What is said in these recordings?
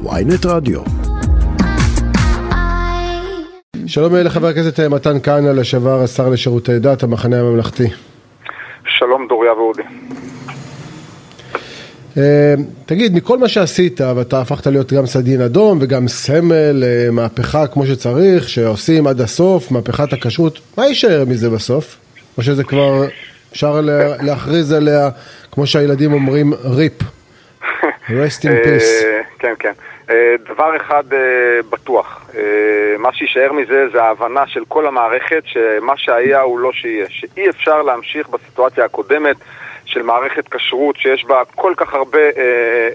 ויינט רדיו. שלום לחבר הכנסת אה, מתן כהנא, לשעבר השר לשירותי דת, המחנה הממלכתי. שלום דוריה ואודי. אה, תגיד, מכל מה שעשית, ואתה הפכת להיות גם סדין אדום וגם סמל, אה, מהפכה כמו שצריך, שעושים עד הסוף, מהפכת הכשרות, מה יישאר מזה בסוף? או שזה כבר אפשר להכריז עליה, כמו שהילדים אומרים, ריפ. rest in peace. כן, כן. דבר אחד בטוח, מה שיישאר מזה זה ההבנה של כל המערכת שמה שהיה הוא לא שיהיה, שאי אפשר להמשיך בסיטואציה הקודמת של מערכת כשרות שיש בה כל כך הרבה אה,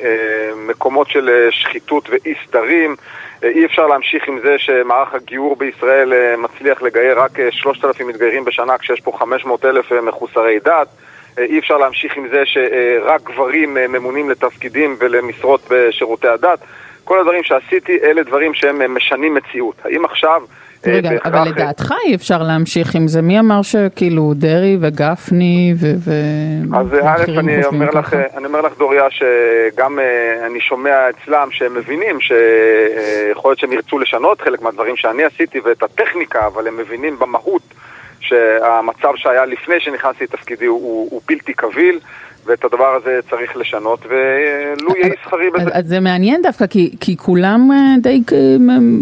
אה, מקומות של אה, שחיתות ואי סדרים. אה, אי אפשר להמשיך עם זה שמערך הגיור בישראל אה, מצליח לגייר רק 3,000 מתגיירים בשנה כשיש פה 500 אלף מחוסרי דת. אי אפשר להמשיך עם זה שרק גברים ממונים לתפקידים ולמשרות בשירותי הדת. כל הדברים שעשיתי אלה דברים שהם משנים מציאות. האם עכשיו רגע, בהכרח... אבל לדעתך אי אפשר להמשיך עם זה. מי אמר שכאילו דרעי וגפני ו... אז א', אני אומר לך, אני אומר לך, דוריה, שגם אני שומע אצלם שהם מבינים שיכול להיות שהם ירצו לשנות חלק מהדברים שאני עשיתי ואת הטכניקה, אבל הם מבינים במהות שהמצב שהיה לפני שנכנסתי לתפקידי הוא, הוא בלתי קביל. ואת הדבר הזה צריך לשנות, ולו יהי שכרי בזה. אז זה מעניין דווקא, כי, כי כולם אה, די אה,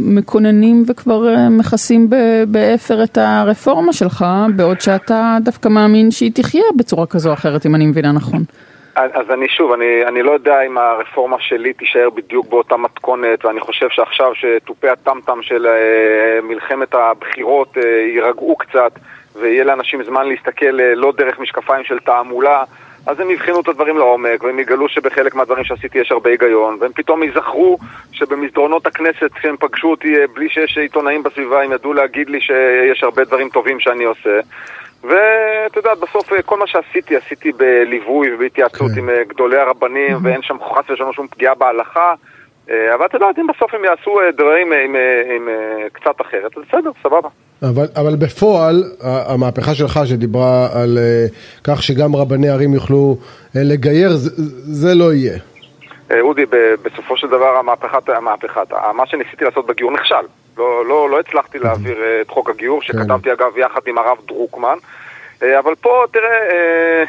מקוננים וכבר אה, מכסים באפר את הרפורמה שלך, בעוד שאתה דווקא מאמין שהיא תחיה בצורה כזו או אחרת, אם אני מבינה נכון. אז אני שוב, אני, אני לא יודע אם הרפורמה שלי תישאר בדיוק באותה מתכונת, ואני חושב שעכשיו שתופי הטמטם של מלחמת הבחירות יירגעו קצת, ויהיה לאנשים זמן להסתכל לא דרך משקפיים של תעמולה, אז הם יבחנו את הדברים לעומק, והם יגלו שבחלק מהדברים שעשיתי יש הרבה היגיון, והם פתאום ייזכרו שבמסדרונות הכנסת, כשהם פגשו אותי אה, בלי שיש עיתונאים בסביבה, הם ידעו להגיד לי שיש הרבה דברים טובים שאני עושה. ואת יודעת, בסוף אה, כל מה שעשיתי, עשיתי בליווי ובהתייעצות כן. עם אה, גדולי הרבנים, ואין שם חס ושלום שום פגיעה בהלכה. אבל אתה יודעת, אם בסוף הם יעשו דברים עם, עם, עם קצת אחרת, אז בסדר, סבבה. אבל, אבל בפועל, המהפכה שלך שדיברה על כך שגם רבני ערים יוכלו לגייר, זה, זה לא יהיה. אה, אודי, בסופו של דבר המהפכת, המהפכת, מה שניסיתי לעשות בגיור נכשל. לא, לא, לא הצלחתי להעביר את חוק הגיור, כן. שכתבתי אגב יחד עם הרב דרוקמן. אבל פה, תראה,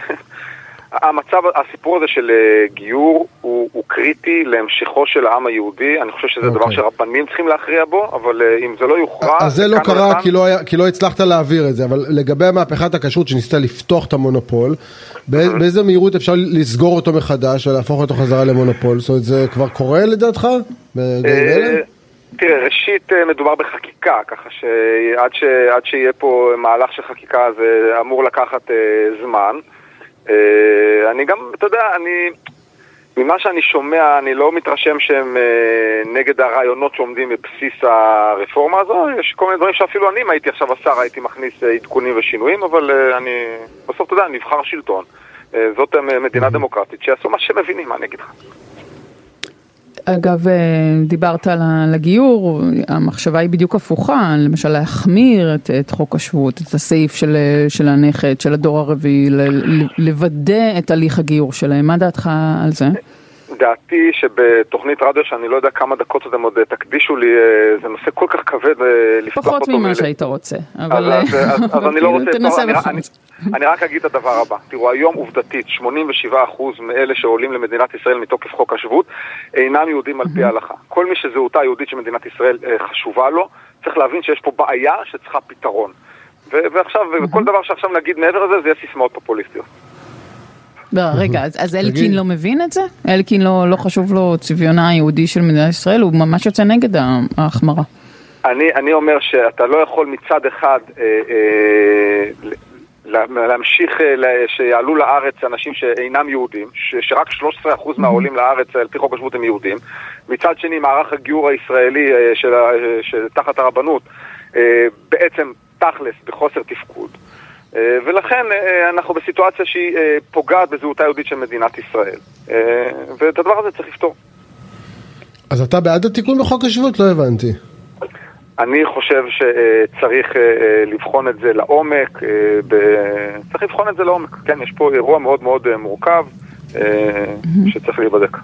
המצב, הסיפור הזה של גיור הוא, הוא קריטי להמשכו של העם היהודי, אני חושב שזה okay. דבר אוקיי. שרבנים צריכים להכריע בו, אבל אם זה לא יוכרע... אז זה לא קרה כי לא, היה, כי לא הצלחת להעביר את זה, אבל לגבי מהפכת הכשרות שניסית לפתוח את המונופול, באיזה מהירות אפשר לסגור אותו מחדש ולהפוך אותו חזרה למונופול? זאת אומרת, זה כבר קורה לדעתך? ברגעים אה, אלה? תראה, ראשית מדובר בחקיקה, ככה שעד ש... שיהיה פה מהלך של חקיקה זה אמור לקחת זמן. אה, אני גם, אתה יודע, אני... ממה שאני שומע, אני לא מתרשם שהם אה, נגד הרעיונות שעומדים בבסיס הרפורמה הזו. יש כל מיני דברים שאפילו אני, אם הייתי עכשיו השר, הייתי מכניס אה, עדכונים ושינויים, אבל אה, אני... בסוף, אתה יודע, נבחר שלטון. אה, זאת אה, מדינה דמוקרטית, שיעשו מה שהם מבינים, מה אני אגיד לך. אגב, אה, דיברת על הגיור, המחשבה היא בדיוק הפוכה, למשל להחמיר את, את חוק השבות, את הסעיף של, של הנכד, של הדור הרביעי, לוודא את הליך הגיור שלהם, מה דעתך על זה? דעתי שבתוכנית רדיו שאני לא יודע כמה דקות אתם עוד תקדישו לי, אה, זה נושא כל כך כבד אה, לפתוח אותו. פחות ממה שהיית רוצה, אבל אז, אז, אז אני לא רוצה... תנסה בכל אני, אני רק אגיד את הדבר הבא, תראו היום עובדתית 87% מאלה שעולים למדינת ישראל מתוקף חוק השבות אינם יהודים על פי ההלכה. כל מי שזהותה היהודית של מדינת ישראל אה, חשובה לו, צריך להבין שיש פה בעיה שצריכה פתרון. ועכשיו, כל דבר שעכשיו נגיד מעבר לזה, זה יהיה סיסמאות פופוליסטיות. לא, רגע, אז, אז אלקין לא מבין את זה? אלקין לא, לא חשוב לו צביונה היהודי של מדינת ישראל? הוא ממש יוצא נגד ההחמרה. אני, אני אומר שאתה לא יכול מצד אחד אה, אה, להמשיך, אה, שיעלו לארץ אנשים שאינם יהודים, ש, שרק 13% מהעולים לארץ על פי חוק השבות הם יהודים. מצד שני, מערך הגיור הישראלי אה, של, של, תחת הרבנות אה, בעצם תכלס בחוסר תפקוד. אה, ולכן אה, אנחנו בסיטואציה שהיא אה, פוגעת בזהותה היהודית של מדינת ישראל. ואת הדבר הזה צריך לפתור. אז אתה בעד התיקון בחוק השבות? לא הבנתי. אני חושב שצריך לבחון את זה לעומק, צריך לבחון את זה לעומק. כן, יש פה אירוע מאוד מאוד מורכב שצריך להיבדק.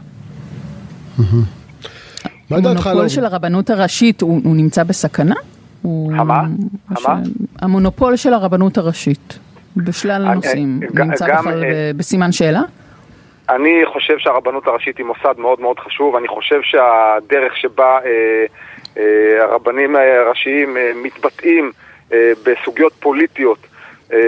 מה דעתך המונופול של הרבנות הראשית, הוא, הוא נמצא בסכנה? הוא- המה? המה? המונופול של הרבנות הראשית, בשלל אני- נושאים, גם- נמצא בכלל אה, בסימן שאלה? אני חושב שהרבנות הראשית היא מוסד מאוד מאוד חשוב, אני חושב שהדרך שבה אה, אה, הרבנים הראשיים אה, מתבטאים אה, בסוגיות פוליטיות אה,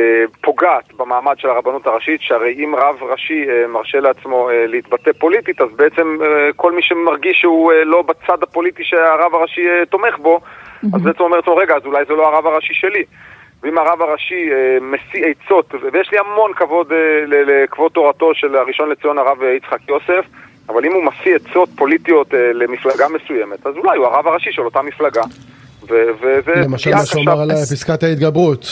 פוגעת במעמד של הרבנות הראשית, שהרי אם רב ראשי אה, מרשה לעצמו אה, להתבטא פוליטית, אז בעצם אה, כל מי שמרגיש שהוא אה, לא בצד הפוליטי שהרב הראשי אה, תומך בו, אז בעצם אומר לעצמו, רגע, אז אולי זה לא הרב הראשי שלי. ואם הרב הראשי אה, משיא עצות, ויש לי המון כבוד אה, לכבוד תורתו של הראשון לציון הרב אה, יצחק יוסף, אבל אם הוא משיא עצות פוליטיות אה, למפלגה מסוימת, אז אולי הוא הרב הראשי של אותה מפלגה. וזה למשל מה. אמר על פסקת ההתגברות.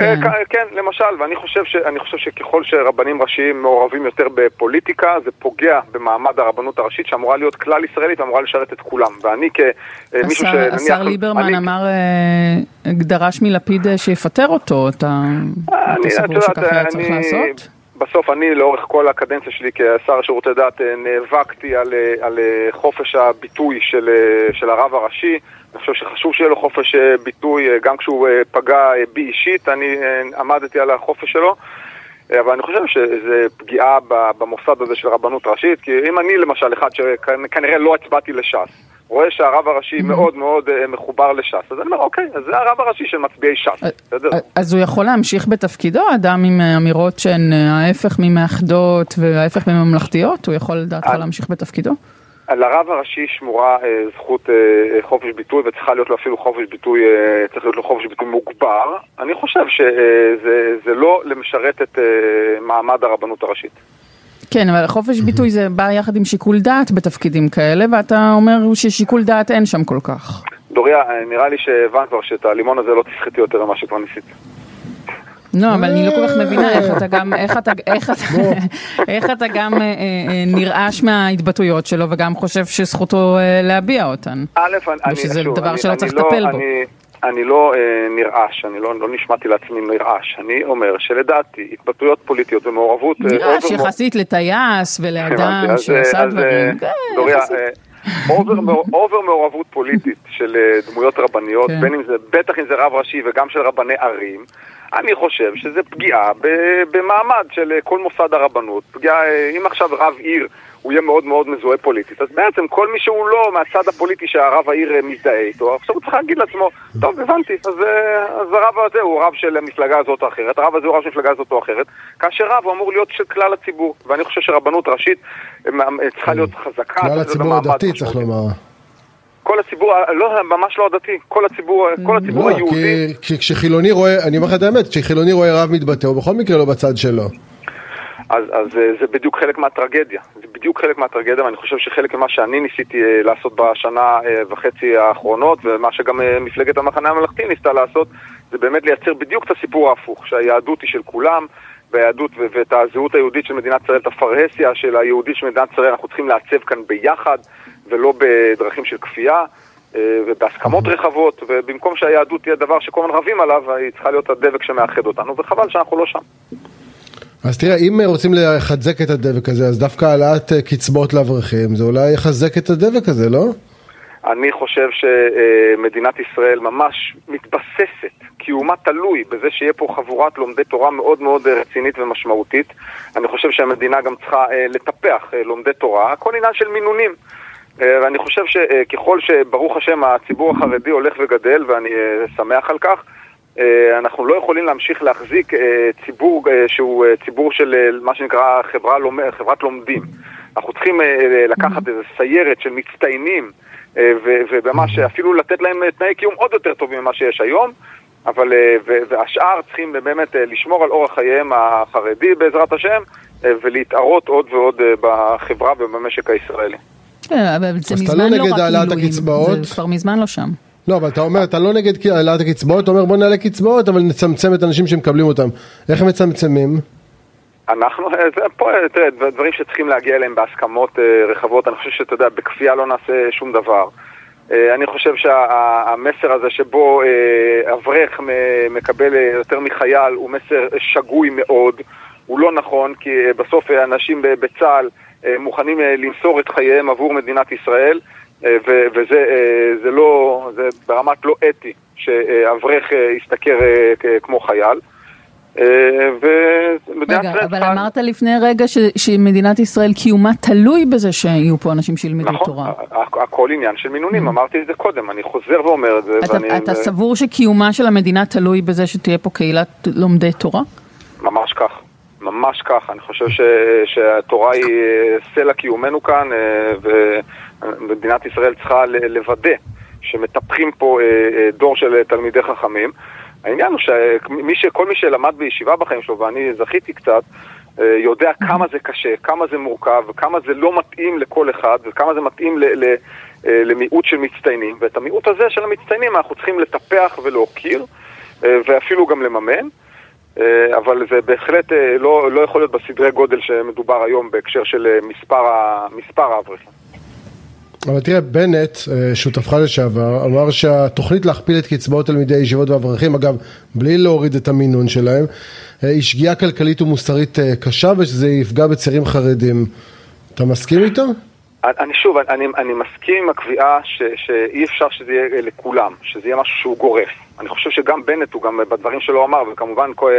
אה, כן. כ- כן, למשל, ואני חושב, ש, חושב שככל שרבנים ראשיים מעורבים יותר בפוליטיקה, זה פוגע במעמד הרבנות הראשית שאמורה להיות כלל ישראלית ואמורה לשרת את כולם. ואני כמישהו השר, שנניח... השר ליברמן אני- אמר, אה, דרש מלפיד אה, שיפטר אותו, אתה אתה אני- סבור שככה היה צריך לעשות? בסוף אני לאורך כל הקדנציה שלי כשר לשירותי דת אה, נאבקתי על, אה, על אה, חופש הביטוי של, של הרב הראשי. אני חושב שחשוב שיהיה לו חופש ביטוי, גם כשהוא פגע בי אישית, אני עמדתי על החופש שלו. אה, אבל אני חושב שזה פגיעה במוסד הזה של רבנות ראשית, כי אם אני למשל אחד שכנראה לא הצבעתי לש"ס, רואה שהרב הראשי מאוד מאוד אה, מחובר לש"ס, אז אני אומר, אוקיי, אז זה הרב הראשי של מצביעי ש"ס, בסדר? אז הוא יכול להמשיך בתפקידו, אדם עם אה, אמירות שהן אה, ההפך ממאחדות וההפך מממלכתיות, הוא יכול לדעתך אה. להמשיך בתפקידו? לרב הראשי שמורה אה, זכות אה, אה, חופש ביטוי וצריכה להיות לו אפילו חופש ביטוי, אה, צריך להיות לו חופש ביטוי מוגבר. אני חושב שזה זה לא למשרת את אה, מעמד הרבנות הראשית. כן, אבל חופש ביטוי זה בא יחד עם שיקול דעת בתפקידים כאלה, ואתה אומר ששיקול דעת אין שם כל כך. דוריה, אה, נראה לי שהבנת כבר שאת הלימון הזה לא תסחטי יותר ממה שכבר ניסית. לא, אבל אני לא כל כך מבינה איך אתה גם, איך אתה, איך אתה, איך אתה גם אה, אה, אה, נרעש מההתבטאויות שלו וגם חושב שזכותו אה, להביע אותן. א', אני, שוב, דבר אני- שלא אני צריך לא- לטפל בו. אני, אני לא אה, נרעש, אני לא, לא נשמעתי לעצמי נרעש. אני אומר שלדעתי התבטאויות פוליטיות ומעורבות... נרעש יחסית לטייס ולאדם שעשה אז, דברים. כן, דוריה, יחסית. over over מעורבות פוליטית של דמויות רבניות, כן. בין אם זה, בטח אם זה רב ראשי וגם של רבני ערים, אני חושב שזה פגיעה במעמד של אה, כל מוסד הרבנות. פגיעה, אה, אם עכשיו רב עיר הוא יהיה מאוד מאוד מזוהה פוליטית, אז בעצם כל מי שהוא לא מהצד הפוליטי שהרב העיר אה, מזדהה איתו, עכשיו הוא צריך להגיד לעצמו, טוב, הבנתי, אז, אז הרב הזה הוא רב של המפלגה הזאת או אחרת, הרב הזה הוא רב של מפלגה הזאת או אחרת, כאשר רב הוא אמור להיות של כלל הציבור, ואני חושב שרבנות ראשית צריכה להיות חזקה. כלל הציבור הדתי צריך. לומר. כל הציבור, לא, ממש לא הדתי, כל הציבור, כל הציבור לא, היהודי. כי כי כשחילוני רואה, אני אומר לך את האמת, כשחילוני רואה רב מתבטא, הוא בכל מקרה לא בצד שלו. אז, אז אה, זה בדיוק חלק מהטרגדיה, זה בדיוק חלק מהטרגדיה ואני חושב שחלק ממה שאני ניסיתי אה, לעשות בשנה אה, וחצי האחרונות ומה שגם מפלגת המחנה הממלכתי ניסתה לעשות זה באמת לייצר בדיוק את הסיפור ההפוך, שהיהדות היא של כולם והיהדות ואת הזהות היהודית של מדינת ישראל, את הפרהסיה של היהודית של מדינת ישראל אנחנו צריכים לעצב כאן ביחד ולא בדרכים של כפייה אה, ובהסכמות רחבות ובמקום שהיהדות תהיה דבר שכל הזמן רבים עליו היא צריכה להיות הדבק שמאחד אותנו וחבל שאנחנו לא שם. אז תראה, אם רוצים לחזק את הדבק הזה, אז דווקא העלאת אה, קצבאות לאברכים, זה אולי יחזק את הדבק הזה, לא? אני חושב שמדינת ישראל ממש מתבססת, קיומה תלוי בזה שיהיה פה חבורת לומדי תורה מאוד מאוד רצינית ומשמעותית. אני חושב שהמדינה גם צריכה אה, לטפח אה, לומדי תורה, הכל עניין של מינונים. אה, ואני חושב שככל שברוך השם הציבור החרדי הולך וגדל, ואני אה, שמח על כך, אה, אנחנו לא יכולים להמשיך להחזיק אה, ציבור אה, שהוא אה, ציבור של אה, מה שנקרא חברה חברת לומדים. אנחנו צריכים אה, אה, לקחת איזו סיירת של מצטיינים אה, וממש אפילו לתת להם אה, תנאי קיום עוד יותר טובים ממה שיש היום, אבל אה, והשאר צריכים באמת אה, לשמור על אורח חייהם החרדי בעזרת השם אה, ולהתערות עוד ועוד אה, בחברה ובמשק הישראלי. כן, אבל זה אז אתה מזמן לא לא נגד רק העלאת הקצבאות? זה כבר מזמן לא שם. לא, אבל אתה אומר, אתה לא נגד העלאת הקצבאות, אתה אומר בוא נעלה קצבאות, אבל נצמצם את האנשים שמקבלים אותם. איך הם מצמצמים? אנחנו, אה, זה פה, אה, תראה, דבר- דברים שצריכים להגיע אליהם בהסכמות אה, רחבות, אני חושב שאתה יודע, בכפייה לא נעשה שום דבר. אני חושב שהמסר הזה שבו אברך מקבל יותר מחייל הוא מסר שגוי מאוד, הוא לא נכון, כי בסוף אנשים ב- בצה"ל מוכנים אה, למסור את חייהם עבור מדינת ישראל, וזה לא, זה ברמת לא אתי שאברך ישתכר כמו חייל. רגע, אבל אמרת לפני רגע שמדינת ישראל קיומה תלוי בזה שיהיו פה אנשים שילמדו תורה. נכון, הכל עניין של מינונים, אמרתי את זה קודם, אני חוזר ואומר את זה. אתה סבור שקיומה של המדינה תלוי בזה שתהיה פה קהילת לומדי תורה? ממש כך. ממש כך, אני חושב ש, שהתורה היא סלע קיומנו כאן ומדינת ישראל צריכה לוודא שמטפחים פה דור של תלמידי חכמים העניין הוא שכל מי שלמד בישיבה בחיים שלו, ואני זכיתי קצת, אה, יודע כמה זה קשה, כמה זה מורכב, כמה זה לא מתאים לכל אחד, וכמה זה מתאים ל, ל, אה, למיעוט של מצטיינים. ואת המיעוט הזה של המצטיינים אנחנו צריכים לטפח ולהוקיר, אה, ואפילו גם לממן. אבל זה בהחלט לא, לא יכול להיות בסדרי גודל שמדובר היום בהקשר של מספר האברכים. אבל תראה, בנט, אה, שותפך לשעבר, אמר שהתוכנית להכפיל את קצבאות תלמידי הישיבות והאברכים, אגב, בלי להוריד את המינון שלהם, אה, היא שגיאה כלכלית ומוסרית אה, קשה ושזה יפגע בצעירים חרדים. אתה מסכים איתו? אני שוב, אני, אני מסכים עם הקביעה ש, שאי אפשר שזה יהיה לכולם, שזה יהיה משהו שהוא גורף. אני חושב שגם בנט, הוא גם בדברים שלו אמר, וכמובן כל,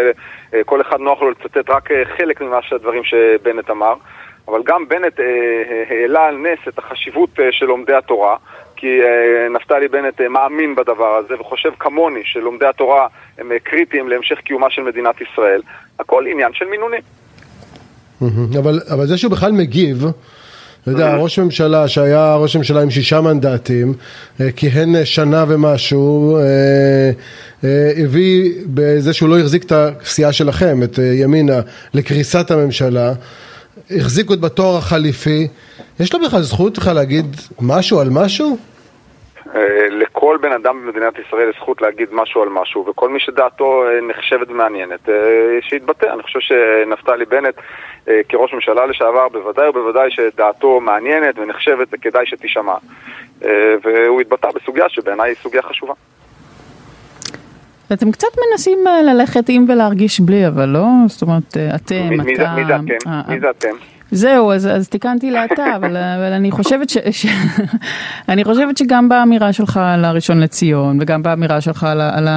כל אחד נוח לו לצטט רק חלק ממה שהדברים שבנט אמר. אבל גם בנט אה, אה, העלה על נס את החשיבות אה, של לומדי התורה, כי נפתלי בנט מאמין בדבר הזה וחושב כמוני שלומדי התורה הם קריטיים להמשך קיומה של מדינת ישראל. הכל עניין של מינונים. אבל, אבל זה שהוא בכלל מגיב, אתה יודע, ראש ממשלה שהיה ראש ממשלה עם שישה מנדטים, כיהן שנה ומשהו, הביא בזה שהוא לא החזיק את הסיעה שלכם, את ימינה, לקריסת הממשלה. החזיקו את בתואר החליפי, יש לו בכלל זכות בכלל להגיד משהו על משהו? אה, לכל בן אדם במדינת ישראל יש זכות להגיד משהו על משהו, וכל מי שדעתו אה, נחשבת ומעניינת, אה, שיתבטא. אני חושב שנפתלי בנט, כראש ממשלה לשעבר, בוודאי ובוודאי שדעתו מעניינת ונחשבת וכדאי שתישמע. והוא התבטא בסוגיה שבעיניי היא סוגיה חשובה. אתם קצת מנסים אה, ללכת עם ולהרגיש בלי, אבל לא? זאת אומרת, אה, אתם, מי, אתה... מי זה אתם? אה, מי זה אתם? זהו, אז, אז תיקנתי לאתה, אבל, אבל אני חושבת ש, ש... אני חושבת שגם באמירה שלך על הראשון לציון, וגם באמירה שלך על, על,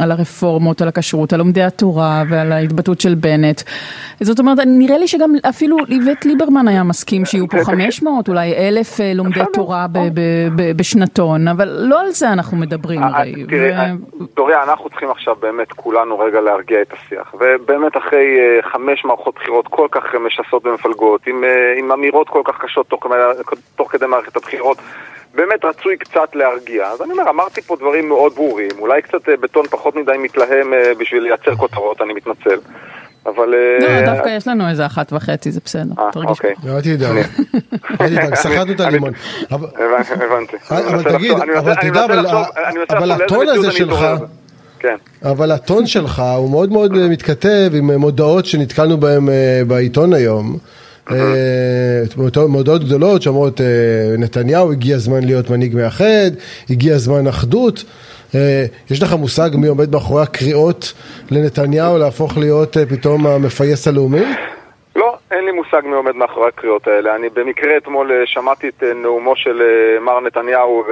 על הרפורמות, על הכשרות, על לומדי התורה ועל ההתבטאות של בנט, זאת אומרת, נראה לי שגם אפילו איווט ליברמן היה מסכים שיהיו פה 500, אולי אלף אה, לומדי תורה ב, ב, ב, בשנתון, אבל לא על זה אנחנו מדברים אה, הרי. תראי. דוריה, אנחנו צריכים עכשיו באמת כולנו רגע להרגיע את השיח, ובאמת אחרי אה, חמש מערכות בחירות כל כך משסות ומפלגות, בחירות, עם, אה, עם אמירות כל כך קשות תוך, תוך כדי מערכת הבחירות. באמת רצוי קצת להרגיע. אז אני אומר, אמרתי פה דברים מאוד ברורים, אולי קצת אה, בטון פחות מדי מתלהם אה, בשביל לייצר כותרות, אני מתנצל. אבל... לא, דווקא יש לנו איזה אחת וחצי, זה בסדר, תרגיש. אוקיי. אל תדאג, אל תדאג, סחטנו את הלימון. הבנתי. אבל תגיד, אבל תדע, אבל הטון הזה שלך... כן. אבל הטון שלך הוא מאוד מאוד מתכתב עם מודעות שנתקלנו בהן בעיתון היום. אה, מודעות גדולות שאומרות אה, נתניהו הגיע הזמן להיות מנהיג מאחד, הגיע הזמן אחדות. אה, יש לך מושג מי עומד מאחורי הקריאות לנתניהו להפוך להיות פתאום המפייס הלאומי? לא, אין לי מושג מי עומד מאחורי הקריאות האלה. אני במקרה אתמול שמעתי את נאומו של מר נתניהו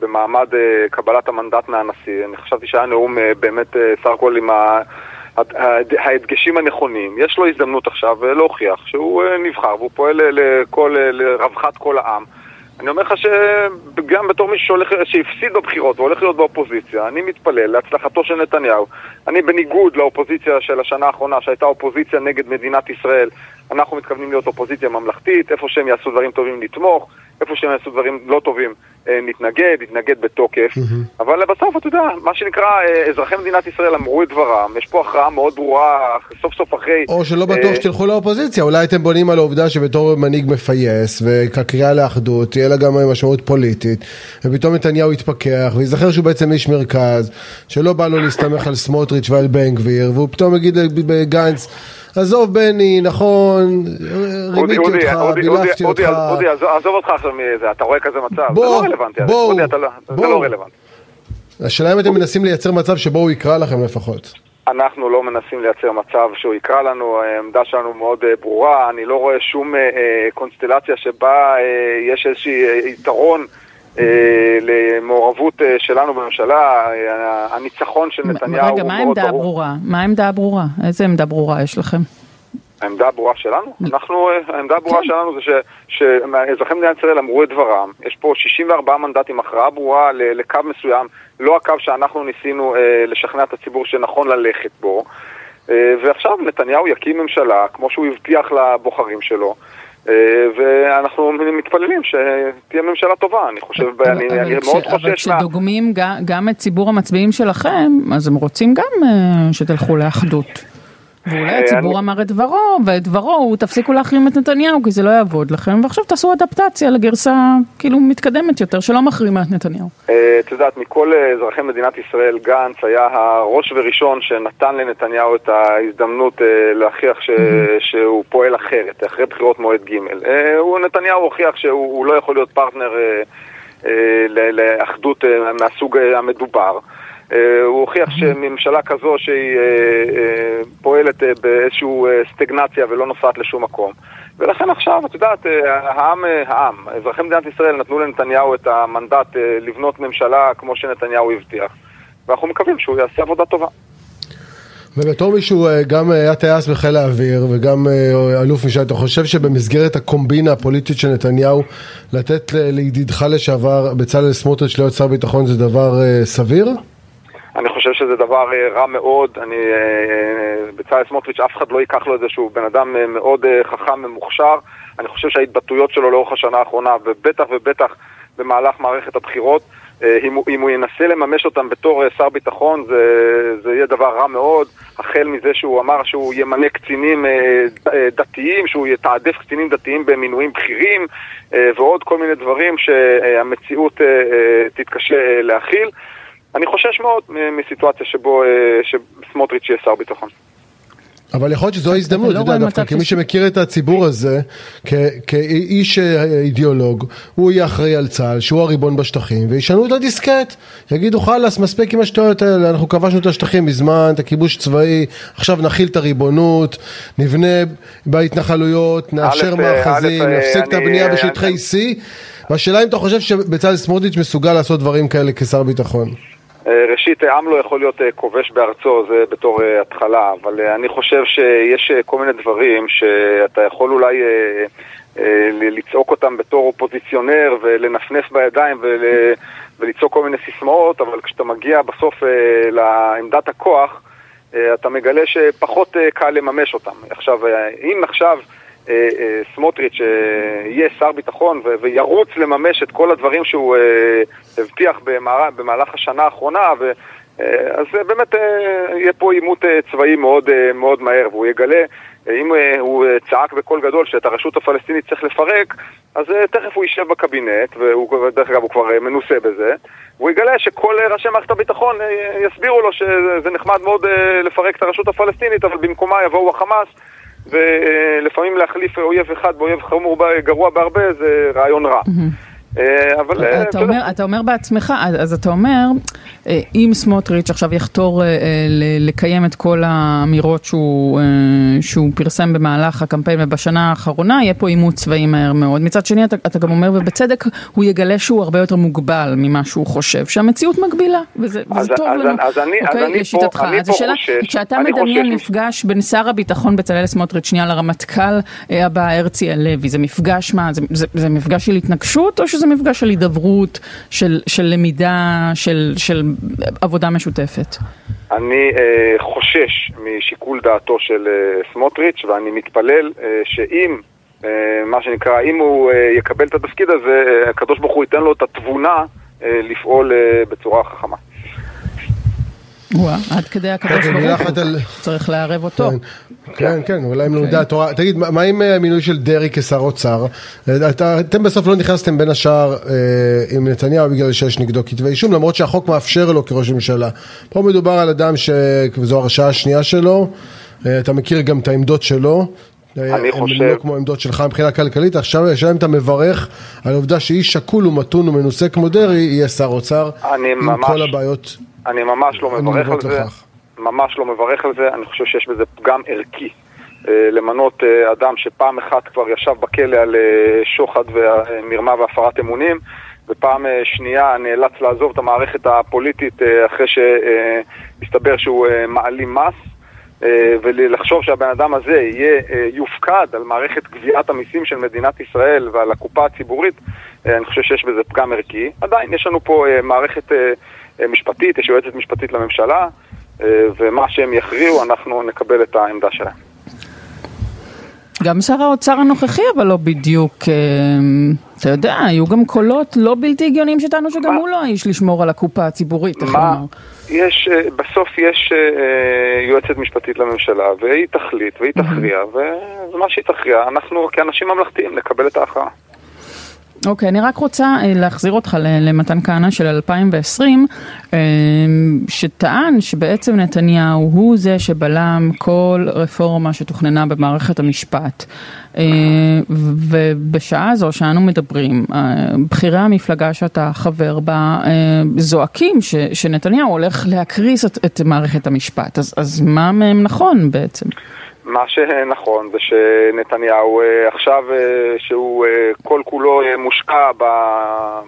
במעמד קבלת המנדט מהנשיא. אני חשבתי שהיה נאום באמת סך הכל עם ה... ההדגשים הנכונים, יש לו הזדמנות עכשיו להוכיח שהוא אה, נבחר והוא פועל לכל, לרווחת כל העם. אני אומר לך שגם בתור שהולך, שהפסיד בבחירות והולך להיות באופוזיציה, אני מתפלל להצלחתו של נתניהו. אני בניגוד לאופוזיציה של השנה האחרונה, שהייתה אופוזיציה נגד מדינת ישראל, אנחנו מתכוונים להיות אופוזיציה ממלכתית, איפה שהם יעשו דברים טובים נתמוך, איפה שהם יעשו דברים לא טובים אה, נתנגד, נתנגד בתוקף, mm-hmm. אבל בסוף, אתה יודע, מה שנקרא, אה, אזרחי מדינת ישראל אמרו את דברם, יש פה הכרעה מאוד ברורה, סוף סוף אחרי... או שלא בטוח אה, שתלכו לאופוזיציה, אולי אתם בונים על העובדה שבתור מנהיג מפייס, וכקריאה לאחדות, תהיה לה גם משמעות פוליטית, ופתאום נתניהו יתפכח, וייזכר שהוא בעצם איש מרכז, שלא בא לו להסתמך על סמוטריץ' ועל בן גביר, והוא פתאום יגיד לגנץ, עזוב בני, נכון, רימיתי אותך, בילפתי אותך. אודי, עזוב אותך עכשיו מזה, אתה רואה כזה מצב, זה לא רלוונטי, בואו, לא- זה לא רלוונטי. השאלה אם אתם מנסים לייצר מצב שבו הוא יקרא לכם לפחות. אנחנו לא מנסים לייצר מצב שהוא יקרא לנו, העמדה שלנו מאוד אה, ברורה, אני לא רואה שום אה, אה, קונסטלציה שבה יש איזשהו יתרון למעורבות שלנו בממשלה, הניצחון של נתניהו רגע, מה העמדה הברורה? מה העמדה הברורה? איזה עמדה ברורה יש לכם? העמדה הברורה שלנו? אנחנו, העמדה הברורה כן. שלנו זה שאזרחי מדינת ישראל אמרו את דברם. יש פה 64 מנדטים, הכרעה ברורה לקו מסוים, לא הקו שאנחנו ניסינו לשכנע את הציבור שנכון ללכת בו. ועכשיו נתניהו יקים ממשלה, כמו שהוא הבטיח לבוחרים שלו. ואנחנו מתפללים שתהיה ממשלה טובה, אני חושב, אני, אני מאוד חושש... אבל כשדוגמים גם את ציבור המצביעים שלכם, אז הם רוצים גם שתלכו לאחדות. ואולי אה, הציבור אמר את דברו, ואת דברו הוא תפסיקו להחרים את נתניהו כי זה לא יעבוד לכם, ועכשיו תעשו אדפטציה לגרסה כאילו מתקדמת יותר שלא מחרימה את נתניהו. אה, את יודעת, מכל אזרחי מדינת ישראל, גנץ היה הראש וראשון שנתן לנתניהו את ההזדמנות אה, להוכיח שהוא פועל אחרת, אחרי בחירות מועד ג'. נתניהו הוכיח שהוא לא יכול להיות פרטנר לאחדות מהסוג המדובר. אה, הוא הוכיח שממשלה כזו שהיא אה, אה, פועלת באיזושהי סטגנציה ולא נוסעת לשום מקום. ולכן עכשיו, את יודעת, העם, העם, אזרחי מדינת ישראל נתנו לנתניהו את המנדט לבנות ממשלה כמו שנתניהו הבטיח. ואנחנו מקווים שהוא יעשה עבודה טובה. ובתור מישהו גם היה טייס בחיל האוויר וגם אלוף משנה, אתה חושב שבמסגרת הקומבינה הפוליטית של נתניהו לתת לידידך לשעבר בצלאל סמוטריץ' להיות שר ביטחון זה דבר סביר? אני חושב שזה דבר אה, רע מאוד, אני, אה, אה, בצלאל סמוטריץ', אף אחד לא ייקח לו איזה שהוא בן אדם מאוד חכם ומוכשר. אני חושב שההתבטאויות שלו לאורך השנה האחרונה, ובטח ובטח במהלך מערכת הבחירות, אם הוא, אם הוא ינסה לממש אותם בתור שר ביטחון, זה, זה יהיה דבר רע מאוד, החל מזה שהוא אמר שהוא ימנה קצינים דתיים, שהוא יתעדף קצינים דתיים במינויים בכירים, ועוד כל מיני דברים שהמציאות תתקשה להכיל. אני חושש מאוד מסיטואציה שבו אה, סמוטריץ' יהיה שר ביטחון. אבל יכול להיות שזו ההזדמנות, אתה לא יודע, דווקא כמי שמכיר את הציבור הזה, כאיש אה, אידיאולוג, הוא יהיה אחראי על צה"ל, שהוא הריבון בשטחים, וישנו את הדיסקט, יגידו חלאס, מספיק עם השטויות האלה, אנחנו כבשנו את השטחים מזמן, את הכיבוש צבאי, עכשיו נכיל את הריבונות, נבנה בהתנחלויות, נאשר מאחזים, נפסיק את הבנייה בשטחי C, והשאלה אם אתה חושב שבצלאל סמוטריץ' מסוגל לעשות דברים כאלה כשר ביטחון. אה, ראשית, עם לא יכול להיות אה, כובש בארצו, זה בתור אה, התחלה, אבל אני חושב שיש כל מיני דברים שאתה יכול אולי לצעוק אותם בתור אופוזיציונר ולנפנף בידיים ולצעוק כל מיני סיסמאות, אבל כשאתה מגיע בסוף לעמדת הכוח, אתה מגלה שפחות קל לממש אותם. עכשיו, אם עכשיו... אה, אה, סמוטריץ' אה, יהיה שר ביטחון וירוץ לממש את כל הדברים שהוא הבטיח במהלך השנה האחרונה, אז באמת יהיה פה עימות צבאי מאוד, מאוד מהר, והוא יגלה, אם הוא צעק בקול גדול שאת הרשות הפלסטינית צריך לפרק, אז תכף הוא יישב בקבינט, ודרך אגב הוא כבר מנוסה בזה, הוא יגלה שכל ראשי מערכת הביטחון יסבירו לו שזה נחמד מאוד לפרק את הרשות הפלסטינית, אבל במקומה יבואו החמאס ולפעמים להחליף אויב אחד באויב חמור גרוע בהרבה זה רעיון רע. אה, אבל אה, אתה אומר, בעצמך, אז אתה אומר, אם סמוטריץ' עכשיו יחתור לקיים את כל האמירות שהוא, שהוא פרסם במהלך הקמפיין ובשנה האחרונה, יהיה פה עימות צבאי מהר מאוד. מצד שני, אתה, אתה גם אומר, ובצדק, הוא יגלה שהוא הרבה יותר מוגבל ממה שהוא חושב, שהמציאות מגבילה, וזה, אז, וזה טוב אז, לנו. אז אני, אוקיי, אז אני לשיטתך. פה, אני אז השאלה, כשאתה מדמיין מפגש בין שר הביטחון בצלאל סמוטריץ', שנייה לרמטכ"ל הבא, הרצי הלוי, זה מפגש מה, זה, זה, זה מפגש של התנגשות, או שזה מפגש של הידברות, של, של למידה, של, של עבודה משותפת? אני אה, חושש משיקול דעתו של אה, סמוטריץ', ואני מתפלל אה, שאם, אה, מה שנקרא, אם הוא אה, יקבל את התפקיד הזה, אה, הקדוש ברוך הוא ייתן לו את התבונה אה, לפעול אה, בצורה חכמה. וואה, עד כדי הקדוש ברוך הוא, צריך לערב אותו. כן, כן, כן אולי אם לומדי התורה. תגיד, מה עם המינוי של דרעי כשר אוצר? אתם בסוף לא נכנסתם בין השאר אה, עם נתניהו בגלל שיש נגדו כתבי אישום, למרות שהחוק מאפשר לו כראש ממשלה. פה מדובר על אדם שזו הרשעה השנייה שלו, אה, אתה מכיר גם את העמדות שלו. אה, אני חושב... הם לא כמו עמדות שלך מבחינה כלכלית, עכשיו השאלה אם אתה מברך על העובדה שאיש שקול ומתון ומנוסה כמו דרעי יהיה שר אוצר עם ממש... כל הבעיות. אני ממש לא מברך על זה, לכך. ממש לא מברך על זה, אני חושב שיש בזה פגם ערכי. אה, למנות אה, אדם שפעם אחת כבר ישב בכלא על אה, שוחד ומרמה והפרת אמונים, ופעם שנייה נאלץ לעזוב את המערכת הפוליטית אחרי שהסתבר שהוא מעלים מס. ולחשוב שהבן אדם הזה יהיה, יופקד על מערכת גביית המיסים של מדינת ישראל ועל הקופה הציבורית, אני חושב שיש בזה פגם ערכי. עדיין יש לנו פה מערכת משפטית, יש יועצת משפטית לממשלה, ומה שהם יכריעו, אנחנו נקבל את העמדה שלהם. גם שר האוצר הנוכחי, אבל לא בדיוק, אה, אתה יודע, היו גם קולות לא בלתי הגיוניים שטענו שגם הוא לא האיש לשמור על הקופה הציבורית, איך לומר. יש, אה, בסוף יש אה, יועצת משפטית לממשלה, והיא תחליט והיא תכריע, ומה שהיא תכריע, אנחנו כאנשים ממלכתיים נקבל את ההכרעה. אוקיי, okay, אני רק רוצה אה, להחזיר אותך למתן כהנא של 2020, אה, שטען שבעצם נתניהו הוא זה שבלם כל רפורמה שתוכננה במערכת המשפט. אה, ובשעה הזו שאנו מדברים, בכירי המפלגה שאתה חבר בה זועקים שנתניהו הולך להקריס את, את מערכת המשפט, אז, אז מה מהם נכון בעצם? מה שנכון זה שנתניהו אה, עכשיו אה, שהוא אה, כל כולו מושקע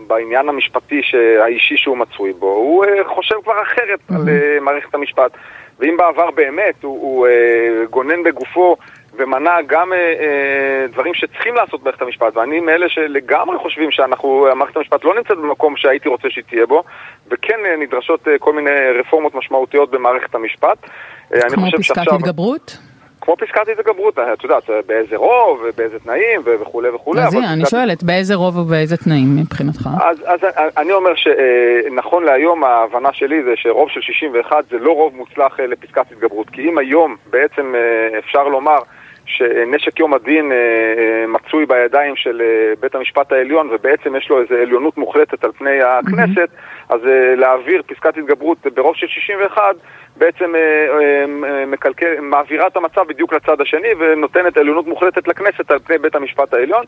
בעניין המשפטי האישי שהוא מצוי בו, הוא חושב כבר אחרת על מערכת המשפט. ואם בעבר באמת הוא, הוא גונן בגופו ומנע גם דברים שצריכים לעשות במערכת המשפט, ואני מאלה שלגמרי חושבים שאנחנו, מערכת המשפט לא נמצאת במקום שהייתי רוצה שהיא תהיה בו, וכן נדרשות כל מיני רפורמות משמעותיות במערכת המשפט. כמו פסקת שעכשיו... התגברות? כמו פסקת התגברות, את יודעת, באיזה רוב, באיזה תנאים וכולי וכולי. אז הנה, אני שואלת, באיזה רוב ובאיזה תנאים מבחינתך? אז, אז אני אומר שנכון להיום ההבנה שלי זה שרוב של 61 זה לא רוב מוצלח אה, לפסקת התגברות, כי אם היום בעצם אה, אפשר לומר שנשק יום הדין אה, מצוי בידיים של בית המשפט העליון ובעצם יש לו איזו עליונות מוחלטת על פני הכנסת, אז להעביר פסקת התגברות ברוב של 61 בעצם אה, אה, מקלקל, מעבירה את המצב בדיוק לצד השני ונותנת עליונות מוחלטת לכנסת על פני בית המשפט העליון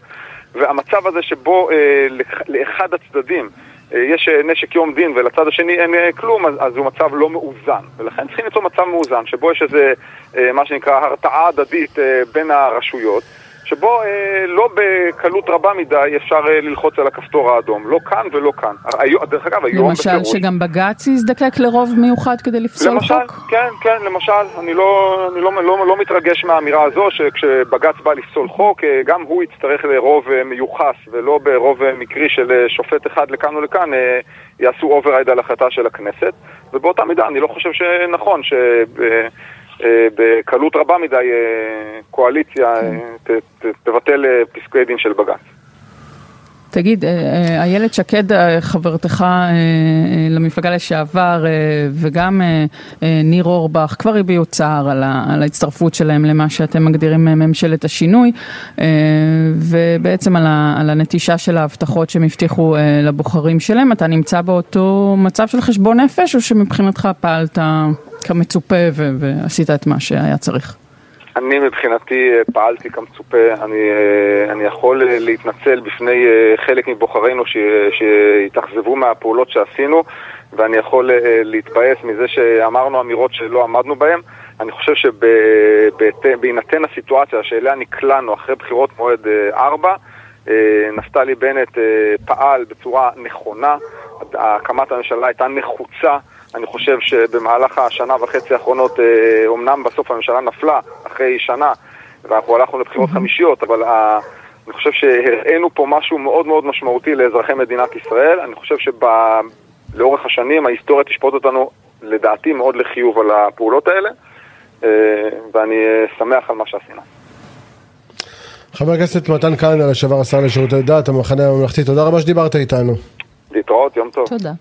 והמצב הזה שבו אה, לאחד הצדדים יש נשק יום דין ולצד השני אין כלום, אז, אז הוא מצב לא מאוזן. ולכן צריכים למצוא מצב מאוזן, שבו יש איזה, מה שנקרא, הרתעה הדדית בין הרשויות. שבו אה, לא בקלות רבה מדי אפשר אה, ללחוץ על הכפתור האדום, לא כאן ולא כאן. היו, דרך אגב, היום למשל בפירוש... שגם בג"ץ יזדקק לרוב מיוחד כדי לפסול למשל, חוק? כן, כן, למשל, אני, לא, אני לא, לא, לא מתרגש מהאמירה הזו שכשבג"ץ בא לפסול חוק, אה, גם הוא יצטרך לרוב אה, מיוחד ולא ברוב אה, מקרי של אה, שופט אחד לכאן ולכאן, אה, יעשו override על החלטה של הכנסת, ובאותה מידה אני לא חושב שנכון ש... אה, אה, בקלות רבה מדי אה, קואליציה. אה, תבטל פסקי דין של בג"ץ. תגיד, איילת שקד, חברתך למפלגה לשעבר, וגם ניר אורבך, כבר הביעו צער על ההצטרפות שלהם למה שאתם מגדירים ממשלת השינוי, ובעצם על הנטישה של ההבטחות שהם הבטיחו לבוחרים שלהם. אתה נמצא באותו מצב של חשבון נפש, או שמבחינתך פעלת... כמצופה ועשית את מה שהיה צריך? אני מבחינתי אה, פעלתי כמצופה, אני, אה, אני יכול אה, להתנצל בפני חלק מבוחרינו שהתאכזבו מהפעולות שעשינו ואני יכול להתבאס מזה שאמרנו אמירות שלא עמדנו בהן. אני חושב שבהינתן הסיטואציה שאליה נקלענו אחרי בחירות מועד 4, נפתלי בנט פעל בצורה נכונה, הקמת הממשלה הייתה נחוצה אני חושב שבמהלך השנה וחצי האחרונות, אומנם אה, בסוף הממשלה נפלה אחרי שנה, ואנחנו הלכנו לבחירות חמישיות, אבל אה, אני חושב שהראינו פה משהו מאוד מאוד משמעותי לאזרחי מדינת ישראל. אני חושב שלאורך השנים ההיסטוריה תשפוט אותנו, לדעתי, מאוד לחיוב על הפעולות האלה, אה, ואני שמח על מה שעשינו. חבר הכנסת מתן כהנא, לשעבר השר לשירותי דת, המחנה הממלכתי, תודה רבה שדיברת איתנו. להתראות, יום טוב. תודה.